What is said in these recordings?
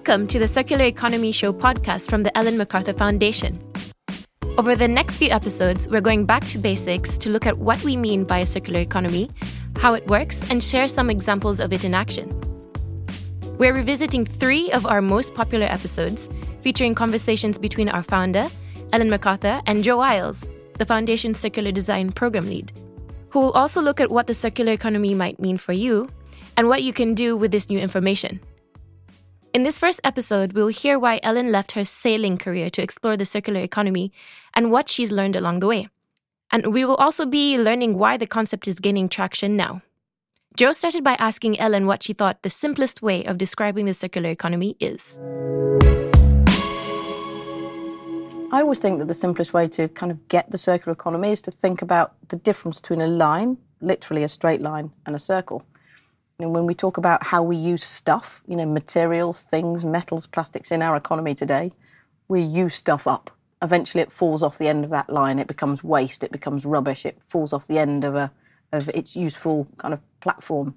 Welcome to the Circular Economy Show podcast from the Ellen MacArthur Foundation. Over the next few episodes, we're going back to basics to look at what we mean by a circular economy, how it works, and share some examples of it in action. We're revisiting three of our most popular episodes, featuring conversations between our founder, Ellen MacArthur, and Joe Iles, the Foundation's Circular Design Program Lead, who will also look at what the circular economy might mean for you and what you can do with this new information. In this first episode, we'll hear why Ellen left her sailing career to explore the circular economy and what she's learned along the way. And we will also be learning why the concept is gaining traction now. Joe started by asking Ellen what she thought the simplest way of describing the circular economy is. I always think that the simplest way to kind of get the circular economy is to think about the difference between a line, literally a straight line, and a circle. And when we talk about how we use stuff, you know, materials, things, metals, plastics in our economy today, we use stuff up. Eventually, it falls off the end of that line. It becomes waste. It becomes rubbish. It falls off the end of a of its useful kind of platform.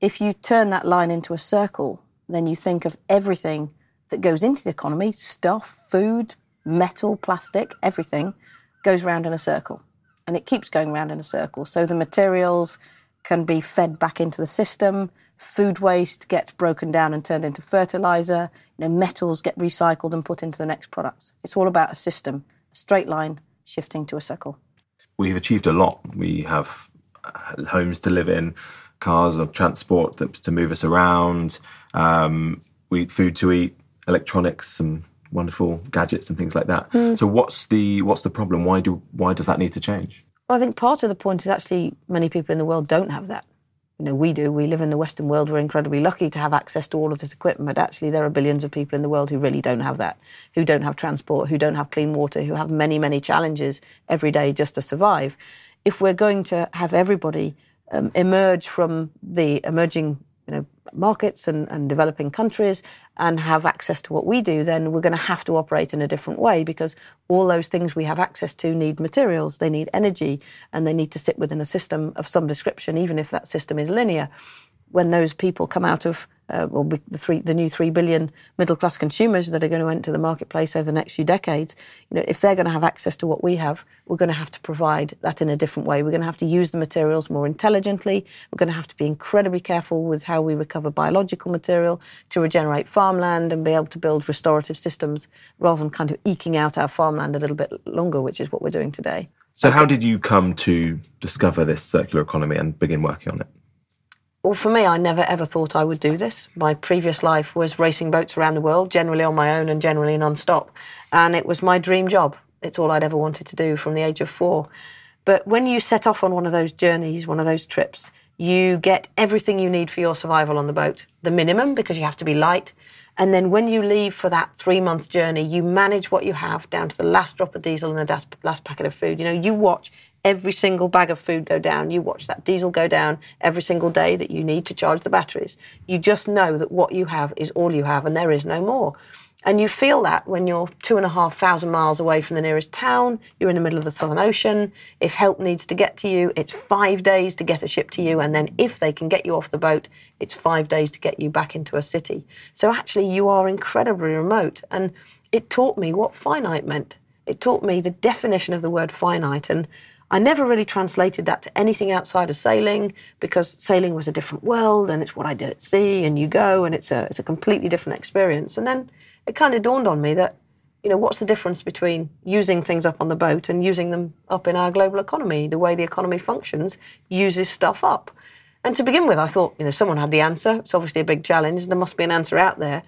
If you turn that line into a circle, then you think of everything that goes into the economy stuff, food, metal, plastic, everything goes round in a circle. And it keeps going round in a circle. So the materials, can be fed back into the system. Food waste gets broken down and turned into fertilizer. You know, metals get recycled and put into the next products. It's all about a system, a straight line shifting to a circle. We've achieved a lot. We have uh, homes to live in, cars of transport to move us around, um, we food to eat, electronics, some wonderful gadgets and things like that. Mm. So what's the what's the problem? Why do why does that need to change? Well, I think part of the point is actually many people in the world don't have that. You know, we do. We live in the Western world. We're incredibly lucky to have access to all of this equipment. But actually, there are billions of people in the world who really don't have that, who don't have transport, who don't have clean water, who have many, many challenges every day just to survive. If we're going to have everybody um, emerge from the emerging you know, markets and, and developing countries and have access to what we do, then we're going to have to operate in a different way because all those things we have access to need materials, they need energy, and they need to sit within a system of some description, even if that system is linear. When those people come out of uh, well, the, three, the new three billion middle class consumers that are going to enter the marketplace over the next few decades, you know, if they're going to have access to what we have, we're going to have to provide that in a different way. We're going to have to use the materials more intelligently. We're going to have to be incredibly careful with how we recover biological material to regenerate farmland and be able to build restorative systems rather than kind of eking out our farmland a little bit longer, which is what we're doing today. So, how did you come to discover this circular economy and begin working on it? Well, for me, I never ever thought I would do this. My previous life was racing boats around the world, generally on my own and generally non-stop. And it was my dream job. It's all I'd ever wanted to do from the age of four. But when you set off on one of those journeys, one of those trips, you get everything you need for your survival on the boat. The minimum, because you have to be light. And then when you leave for that three month journey, you manage what you have down to the last drop of diesel and the last packet of food. You know, you watch every single bag of food go down. You watch that diesel go down every single day that you need to charge the batteries. You just know that what you have is all you have and there is no more. And you feel that when you're two and a half thousand miles away from the nearest town, you're in the middle of the Southern Ocean. If help needs to get to you, it's five days to get a ship to you. And then if they can get you off the boat, it's five days to get you back into a city. So actually, you are incredibly remote. And it taught me what finite meant. It taught me the definition of the word finite. And I never really translated that to anything outside of sailing because sailing was a different world and it's what I did at sea and you go and it's a it's a completely different experience. And then it kind of dawned on me that you know what's the difference between using things up on the boat and using them up in our global economy? The way the economy functions uses stuff up. And to begin with, I thought, you know, someone had the answer. It's obviously a big challenge. There must be an answer out there.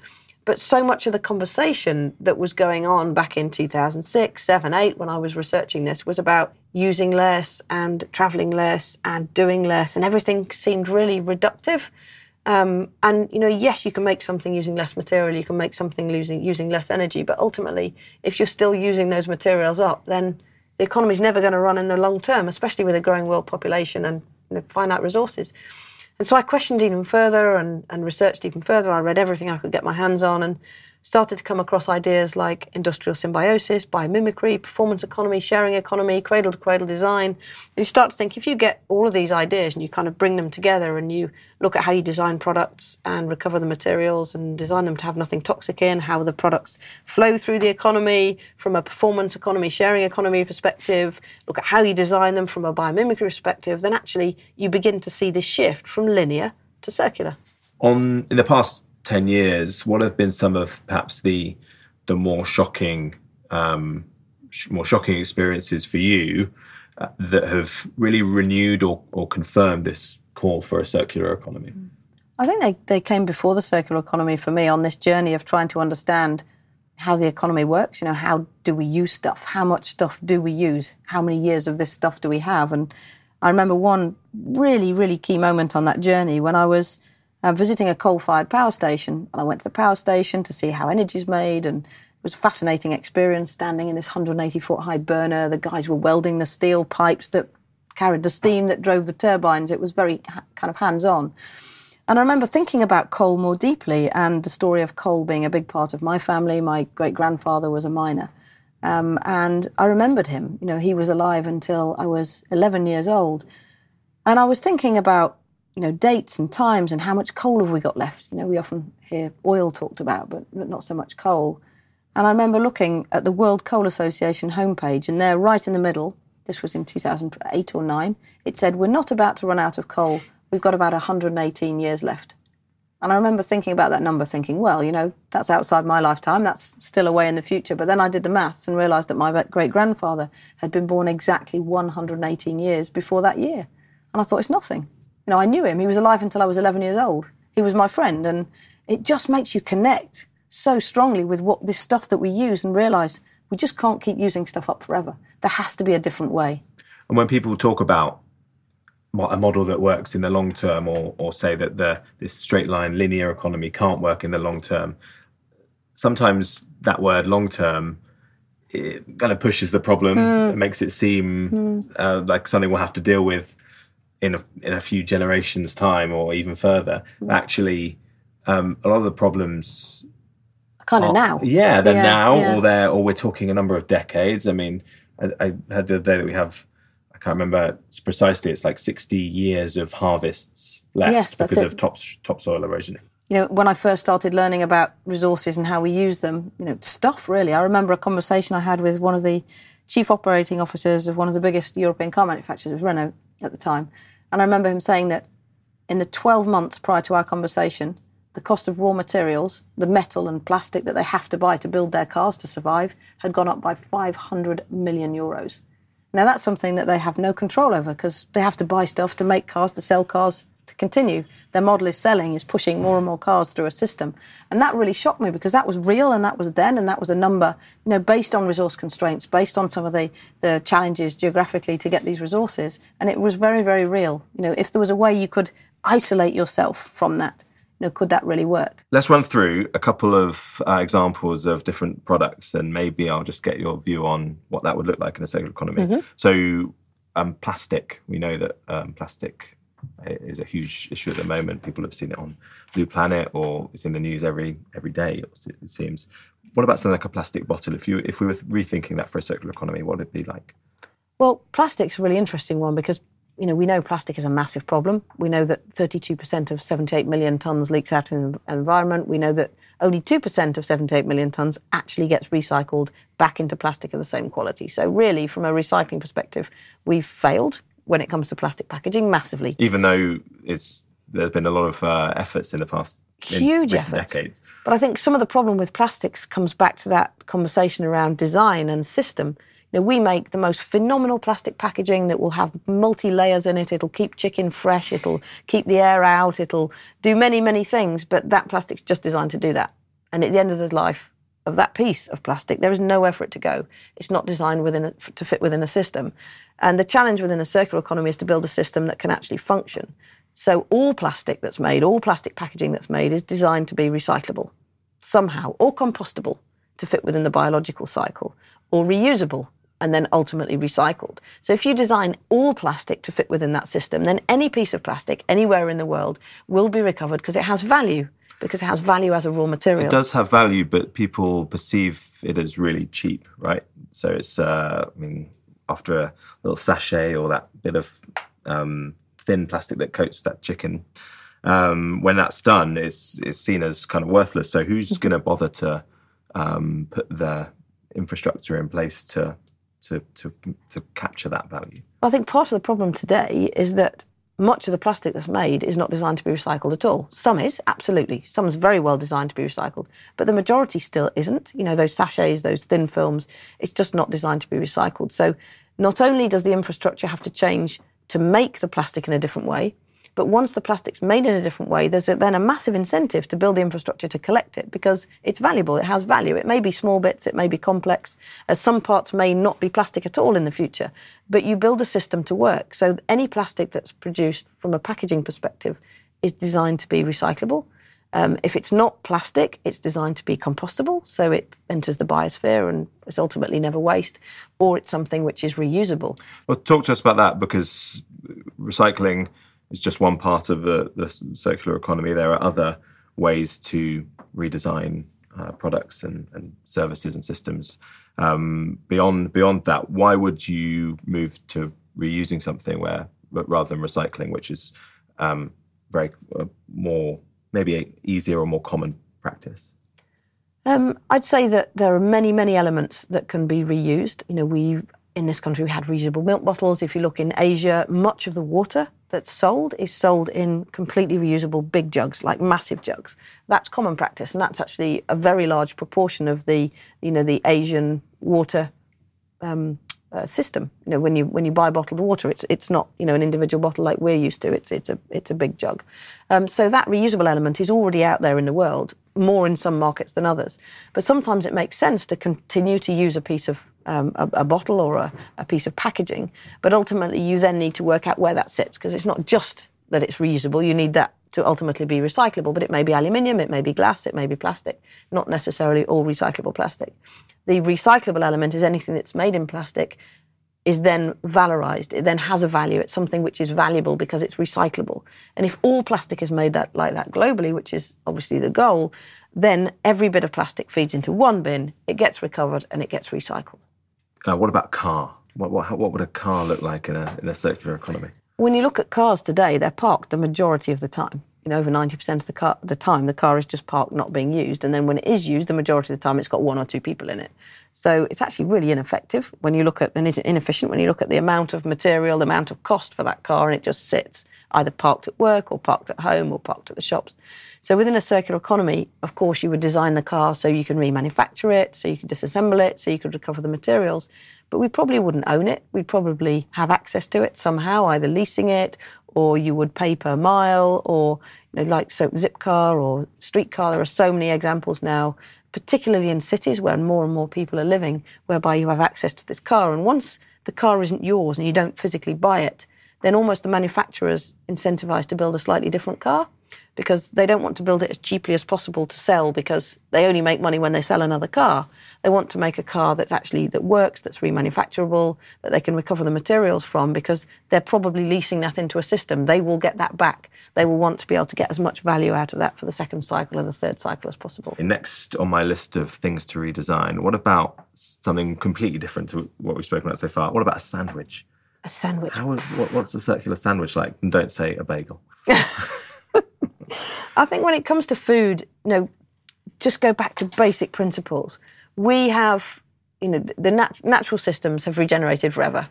But so much of the conversation that was going on back in 2006, 7, 8, when I was researching this, was about using less and traveling less and doing less, and everything seemed really reductive. Um, and you know, yes, you can make something using less material, you can make something using using less energy, but ultimately, if you're still using those materials up, then the economy is never going to run in the long term, especially with a growing world population and you know, finite resources. And so I questioned even further and, and researched even further. I read everything I could get my hands on and started to come across ideas like industrial symbiosis, biomimicry, performance economy, sharing economy, cradle to cradle design. And you start to think if you get all of these ideas and you kind of bring them together and you look at how you design products and recover the materials and design them to have nothing toxic in, how the products flow through the economy from a performance economy, sharing economy perspective, look at how you design them from a biomimicry perspective, then actually you begin to see this shift from linear to circular. On in the past 10 years, what have been some of perhaps the the more shocking um, sh- more shocking experiences for you uh, that have really renewed or, or confirmed this call for a circular economy? I think they, they came before the circular economy for me on this journey of trying to understand how the economy works. You know, how do we use stuff? How much stuff do we use? How many years of this stuff do we have? And I remember one really, really key moment on that journey when I was uh, visiting a coal-fired power station, and I went to the power station to see how energy is made, and it was a fascinating experience standing in this 180-foot high burner. The guys were welding the steel pipes that carried the steam that drove the turbines. It was very ha- kind of hands-on. And I remember thinking about coal more deeply and the story of coal being a big part of my family. My great grandfather was a miner. Um, and I remembered him. You know, he was alive until I was 11 years old. And I was thinking about you know, dates and times and how much coal have we got left. You know, we often hear oil talked about, but not so much coal. And I remember looking at the World Coal Association homepage, and there, right in the middle, this was in 2008 or 9, it said, We're not about to run out of coal. We've got about 118 years left. And I remember thinking about that number, thinking, well, you know, that's outside my lifetime. That's still away in the future. But then I did the maths and realised that my great grandfather had been born exactly 118 years before that year. And I thought, it's nothing. You know, I knew him. He was alive until I was 11 years old. He was my friend. And it just makes you connect so strongly with what this stuff that we use and realize we just can't keep using stuff up forever. There has to be a different way. And when people talk about a model that works in the long term or, or say that the this straight line linear economy can't work in the long term, sometimes that word long term it kind of pushes the problem. Mm. It makes it seem mm. uh, like something we'll have to deal with in a, in a few generations' time or even further. Mm. Actually, um, a lot of the problems kind of now. Yeah, they're yeah, now, yeah. or they're or we're talking a number of decades. I mean, I, I heard the other day that we have. I can't remember precisely. It's like sixty years of harvests left yes, because of top topsoil erosion. You know, when I first started learning about resources and how we use them, you know, stuff really. I remember a conversation I had with one of the chief operating officers of one of the biggest European car manufacturers, Renault, at the time. And I remember him saying that in the 12 months prior to our conversation, the cost of raw materials, the metal and plastic that they have to buy to build their cars to survive, had gone up by 500 million euros. Now, that's something that they have no control over because they have to buy stuff to make cars, to sell cars, to continue. Their model is selling, is pushing more and more cars through a system. And that really shocked me because that was real and that was then and that was a number, you know, based on resource constraints, based on some of the, the challenges geographically to get these resources. And it was very, very real. You know, if there was a way you could isolate yourself from that, you know, could that really work? Let's run through a couple of uh, examples of different products, and maybe I'll just get your view on what that would look like in a circular economy. Mm-hmm. So, um, plastic. We know that um, plastic is a huge issue at the moment. People have seen it on Blue Planet or it's in the news every every day. It seems. What about something like a plastic bottle? If you if we were rethinking that for a circular economy, what would it be like? Well, plastic's a really interesting one because you know we know plastic is a massive problem. We know that 32% of 78 million tons leaks out in the environment. We know that only 2% of 78 million tons actually gets recycled back into plastic of the same quality. So really, from a recycling perspective, we've failed when it comes to plastic packaging massively. Even though it's there's been a lot of uh, efforts in the past huge efforts. Decades. But I think some of the problem with plastics comes back to that conversation around design and system. You know, we make the most phenomenal plastic packaging that will have multi layers in it. It'll keep chicken fresh. It'll keep the air out. It'll do many, many things. But that plastic's just designed to do that. And at the end of the life of that piece of plastic, there is nowhere for it to go. It's not designed within a, to fit within a system. And the challenge within a circular economy is to build a system that can actually function. So all plastic that's made, all plastic packaging that's made is designed to be recyclable somehow, or compostable to fit within the biological cycle, or reusable and then ultimately recycled. So if you design all plastic to fit within that system, then any piece of plastic anywhere in the world will be recovered because it has value. because it has value as a raw material. It does have value, but people perceive it as really cheap, right? So it's, uh, I mean, after a little sachet or that bit of um, thin plastic that coats that chicken, um, when that's done, it's it's seen as kind of worthless. So who's Mm-hmm. going to bother to um, put the infrastructure in place to to to to capture that value? I think part of the problem today is that much of the plastic that's made is not designed to be recycled at all. Some is, absolutely. Some is very well designed to be recycled, but the majority still isn't. You know, those sachets, those thin films, it's just not designed to be recycled. So not only does the infrastructure have to change to make the plastic in a different way, but once the plastic's made in a different way, there's a, then a massive incentive to build the infrastructure to collect it because it's valuable. It has value. It may be small bits, it may be complex. As some parts may not be plastic at all in the future, but you build a system to work. So any plastic that's produced from a packaging perspective is designed to be recyclable. Um, if it's not plastic, it's designed to be compostable, so it enters the biosphere and is ultimately never waste, or it's something which is reusable. Well, talk to us about that because recycling is just one part of the, the circular economy. There are other ways to redesign uh, products and, and services and systems. Um, beyond beyond that, why would you move to reusing something where rather than recycling, which is um, very uh, more maybe easier or more common practice? Um, I'd say that there are many, many elements that can be reused. You know, we in this country we had reusable milk bottles. If you look in Asia, much of the water that's sold is sold in completely reusable big jugs, like massive jugs. That's common practice, and that's actually a very large proportion of the, you know, the Asian water um, uh, system. You know, when you when you buy bottled water, it's it's not you know an individual bottle like we're used to. It's it's a it's a big jug. Um, so that reusable element is already out there in the world, more in some markets than others. But sometimes it makes sense to continue to use a piece of um, a, a bottle or a, a piece of packaging. But ultimately, you then need to work out where that sits because it's not just that it's reusable. You need that to ultimately be recyclable, but it may be aluminium, it may be glass, it may be plastic, not necessarily all recyclable plastic. The recyclable element is anything that's made in plastic is then valorized. It then has a value. It's something which is valuable because it's recyclable. And if all plastic is made that like that globally, which is obviously the goal, then every bit of plastic feeds into one bin, it gets recovered and it gets recycled. Uh, what about car? What, what, what would a car look like in a, in a circular economy? When you look at cars today, they're parked the majority of the time. You know, over 90% of the, car, the time, the car is just parked, not being used. And then when it is used, the majority of the time, it's got one or two people in it. So it's actually really ineffective when you look at, and inefficient when you look at the amount of material, the amount of cost for that car, and it just sits either parked at work or parked at home or parked at the shops. So within a circular economy, of course, you would design the car so you can remanufacture it, so you can disassemble it, so you could recover the materials. But we probably wouldn't own it. We'd probably have access to it somehow, either leasing it or you would pay per mile or you know, like so Zipcar or Streetcar. There are so many examples now, particularly in cities where more and more people are living, whereby you have access to this car. And once the car isn't yours and you don't physically buy it, then almost the manufacturer's incentivized to build a slightly different car because they don't want to build it as cheaply as possible to sell because they only make money when they sell another car. They want to make a car that's actually that works, that's remanufacturable, that they can recover the materials from because they're probably leasing that into a system. They will get that back. They will want to be able to get as much value out of that for the second cycle or the third cycle as possible. Next on my list of things to redesign, what about something completely different to what we've spoken about so far? What about a sandwich? A sandwich. How what, what's a circular sandwich like? And don't say a bagel. I think when it comes to food, you know, just go back to basic principles. We have, you know, the nat- natural systems have regenerated forever.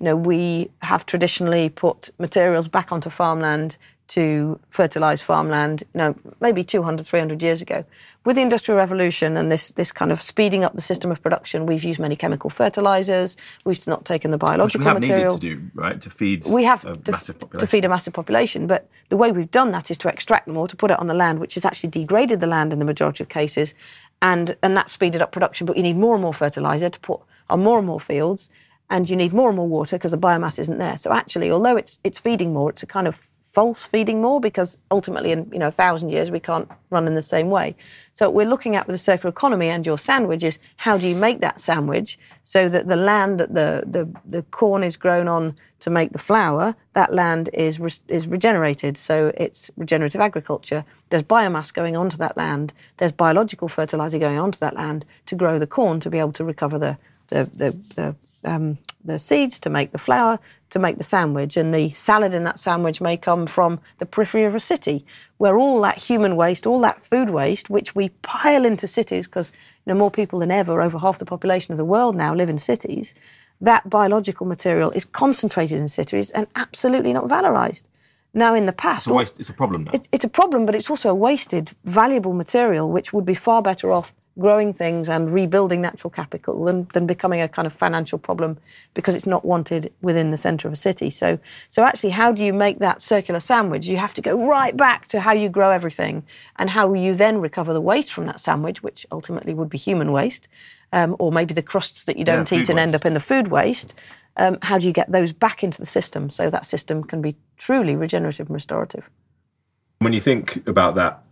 You know, we have traditionally put materials back onto farmland to fertilize farmland, you know, maybe 200, 300 years ago. With the Industrial Revolution and this, this kind of speeding up the system of production, we've used many chemical fertilizers. We've not taken the Which biological we have material needed to do, right? To feed we have a to, massive to population. feed a massive population. But the way we've done that is to extract them or to put it on the land, which has actually degraded the land in the majority of cases, and and that speeded up production. But you need more and more fertilizer to put on more and more fields, and you need more and more water because the biomass isn't there. So actually, although it's it's feeding more, it's a kind of false feeding more because ultimately, in you know a thousand years, we can't run in the same way. So we're looking at with the circular economy and your sandwich is how do you make that sandwich so that the land that the the, the corn is grown on to make the flour, that land is re- is regenerated. So it's regenerative agriculture. There's biomass going onto that land. There's biological fertilizer going onto that land to grow the corn to be able to recover the the the, the, um, the seeds to make the flour to make the sandwich, and the salad in that sandwich may come from the periphery of a city, where all that human waste, all that food waste, which we pile into cities, because you know more people than ever, over half the population of the world now live in cities. That biological material is concentrated in cities and absolutely not valorized. Now, in the past, It's a waste. It's a problem now. it's, it's a problem, but it's also a wasted, valuable material which would be far better off growing things and rebuilding natural capital than, than becoming a kind of financial problem because it's not wanted within the centre of a city. So, so actually, how do you make that circular sandwich? You have to go right back to how you grow everything and how you then recover the waste from that sandwich, which ultimately would be human waste, um, or maybe the crusts that you don't Yeah, eat and end up in the food waste. Um, how do you get those back into the system so that system can be truly regenerative and restorative? When you think about that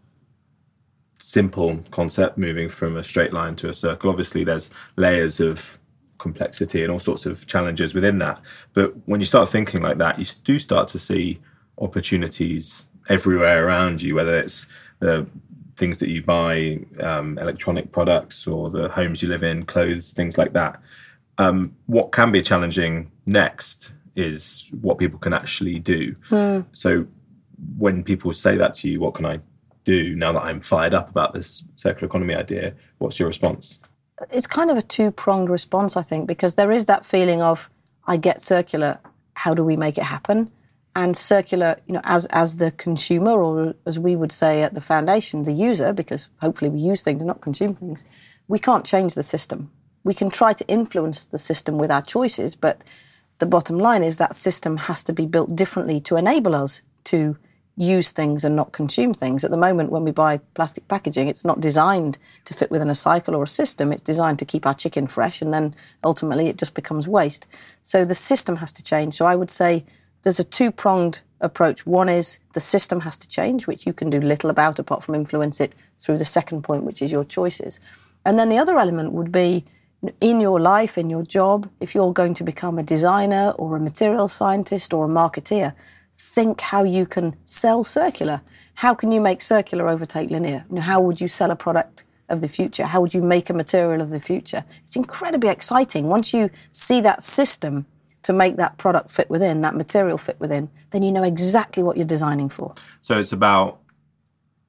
simple concept, moving from a straight line to a circle, obviously there's layers of complexity and all sorts of challenges within that. But when you start thinking like that, you do start to see opportunities everywhere around you, whether it's the things that you buy, um, electronic products, or the homes you live in, clothes, things like that. Um, what can be challenging next is what people can actually do. So when people say that to you, what can I do now that I'm fired up about this circular economy idea? What's your response? it's kind of a two pronged response, I think, because there is that feeling of I get circular. How do we make it happen? And circular, you know, as as the consumer, or as we would say at the foundation, the user, because hopefully we use things and not consume things, we can't change the system. We can try to influence the system with our choices, but the bottom line is that system has to be built differently to enable us to use things and not consume things. At the moment, when we buy plastic packaging, it's not designed to fit within a cycle or a system. It's designed to keep our chicken fresh, and then ultimately it just becomes waste. So the system has to change. So I would say there's a two pronged approach. One is the system has to change, which you can do little about apart from influence it through the second point, which is your choices. And then the other element would be in your life, in your job, if you're going to become a designer or a material scientist or a marketeer, think how you can sell circular. How can you make circular overtake linear? You know, how would you sell a product of the future? How would you make a material of the future? It's incredibly exciting. Once you see that system to make that product fit within, that material fit within, then you know exactly what you're designing for. So it's about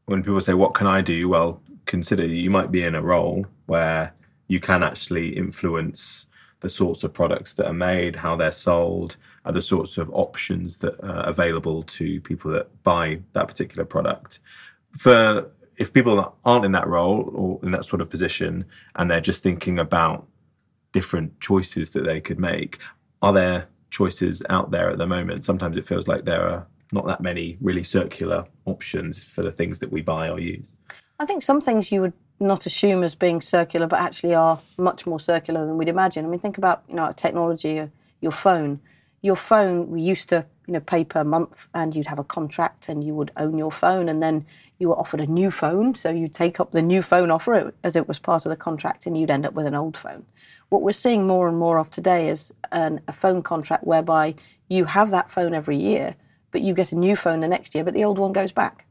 when people say, What can I do? Well, consider you might be in a role where you can actually influence the sorts of products that are made, how they're sold, are the sorts of options that are available to people that buy that particular product. For if people aren't in that role or in that sort of position and they're just thinking about different choices that they could make, are there choices out there at the moment? Sometimes it feels like there are not that many really circular options for the things that we buy or use. I think some things you would not assume as being circular, but actually are much more circular than we'd imagine. I mean, think about you know technology, uh, your phone. Your phone, we used to you know pay per month, and you'd have a contract, and you would own your phone, and then you were offered a new phone, so you take up the new phone offer as it was part of the contract, and you'd end up with an old phone. What we're seeing more and more of today is an, a phone contract whereby you have that phone every year, but you get a new phone the next year, but the old one goes back.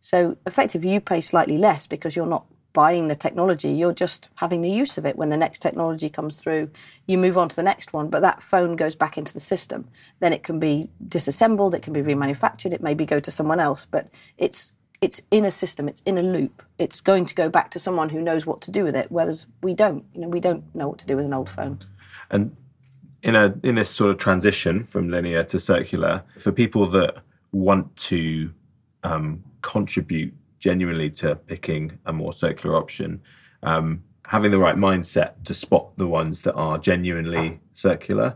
So effectively, you pay slightly less because you're not buying the technology, you're just having the use of it. When the next technology comes through, you move on to the next one, but that phone goes back into the system. Then it can be disassembled, it can be remanufactured, it maybe go to someone else, but it's it's in a system, it's in a loop. It's going to go back to someone who knows what to do with it, whereas we don't. You know, we don't know what to do with an old phone. And in a in this sort of transition from linear to circular, for people that want to um, contribute genuinely to picking a more circular option, um, having the right mindset to spot the ones that are genuinely circular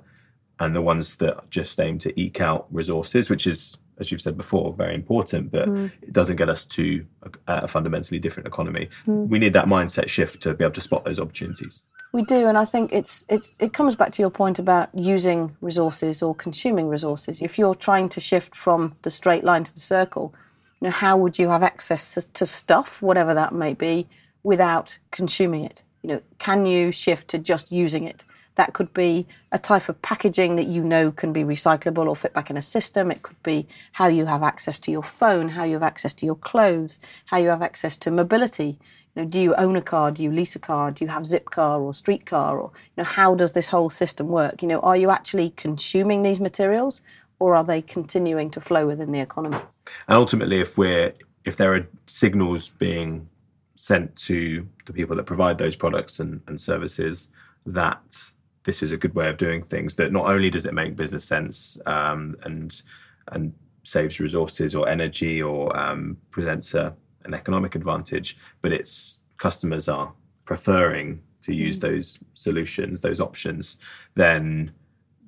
and the ones that just aim to eke out resources, which is as you've said before, very important, but mm. it doesn't get us to a, a fundamentally different economy. Mm. We need that mindset shift to be able to spot those opportunities. We do, and I think it's it's it comes back to your point about using resources or consuming resources. If you're trying to shift from the straight line to the circle, you know, how would you have access to, to stuff, whatever that may be, without consuming it? You know, can you shift to just using it? That could be a type of packaging that you know can be recyclable or fit back in a system. It could be how you have access to your phone, how you have access to your clothes, how you have access to mobility. You know, do you own a car? Do you lease a car? Do you have Zipcar or Streetcar? Or you know, how does this whole system work? You know, are you actually consuming these materials, or are they continuing to flow within the economy? And ultimately, if we're if there are signals being sent to the people that provide those products and, and services that this is a good way of doing things. That not only does it make business sense um, and and saves resources or energy or um, presents a, an economic advantage, but its customers are preferring to use mm. those solutions, those options, then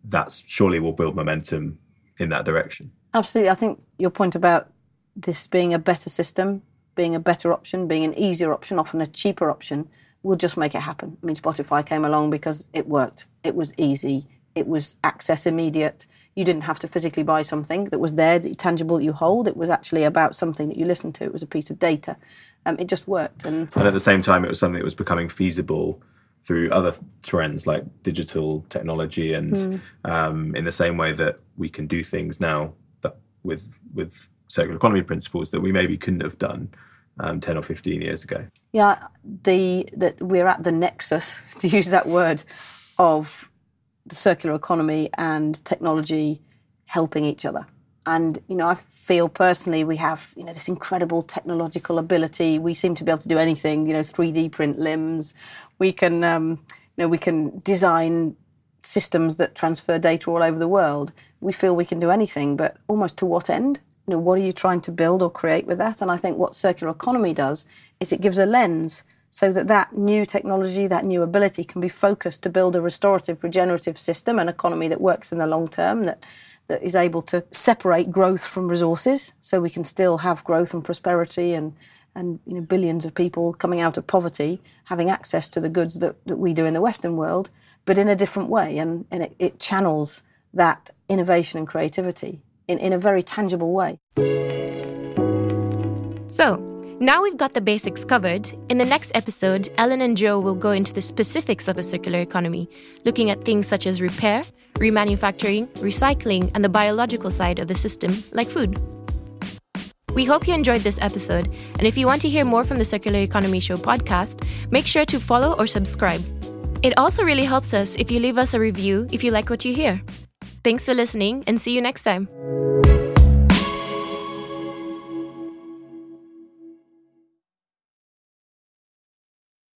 that's surely will build momentum in that direction. Absolutely. I think your point about this being a better system, being a better option, being an easier option, often a cheaper option, we'll just make it happen. I mean, Spotify came along because it worked. It was easy. It was access immediate. You didn't have to physically buy something that was there, that tangible that you hold. It was actually about something that you listened to. It was a piece of data. Um, it just worked. And, and at the same time, it was something that was becoming feasible through other trends like digital technology and mm. um, in the same way that we can do things now that with with circular economy principles that we maybe couldn't have done um, 10 or 15 years ago. Yeah, the that we're at the nexus, to use that word, of the circular economy and technology helping each other. And, you know, I feel personally we have, you know, this incredible technological ability. We seem to be able to do anything, you know, 3D print limbs. We can, um, you know, we can design systems that transfer data all over the world. We feel we can do anything, but almost to what end? you know, what are you trying to build or create with that? And I think what circular economy does is it gives a lens so that that new technology, that new ability can be focused to build a restorative, regenerative system, an economy that works in the long term, that that is able to separate growth from resources, so we can still have growth and prosperity and and you know billions of people coming out of poverty having access to the goods that, that we do in the Western world, but in a different way, and, and it, it channels that innovation and creativity in, in a very tangible way. So, now we've got the basics covered. In the next episode, Ellen and Joe will go into the specifics of a circular economy, looking at things such as repair, remanufacturing, recycling, and the biological side of the system, like food. We hope you enjoyed this episode, and if you want to hear more from the Circular Economy Show podcast, make sure to follow or subscribe. It also really helps us if you leave us a review if you like what you hear. Thanks for listening and see you next time.